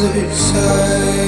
other side.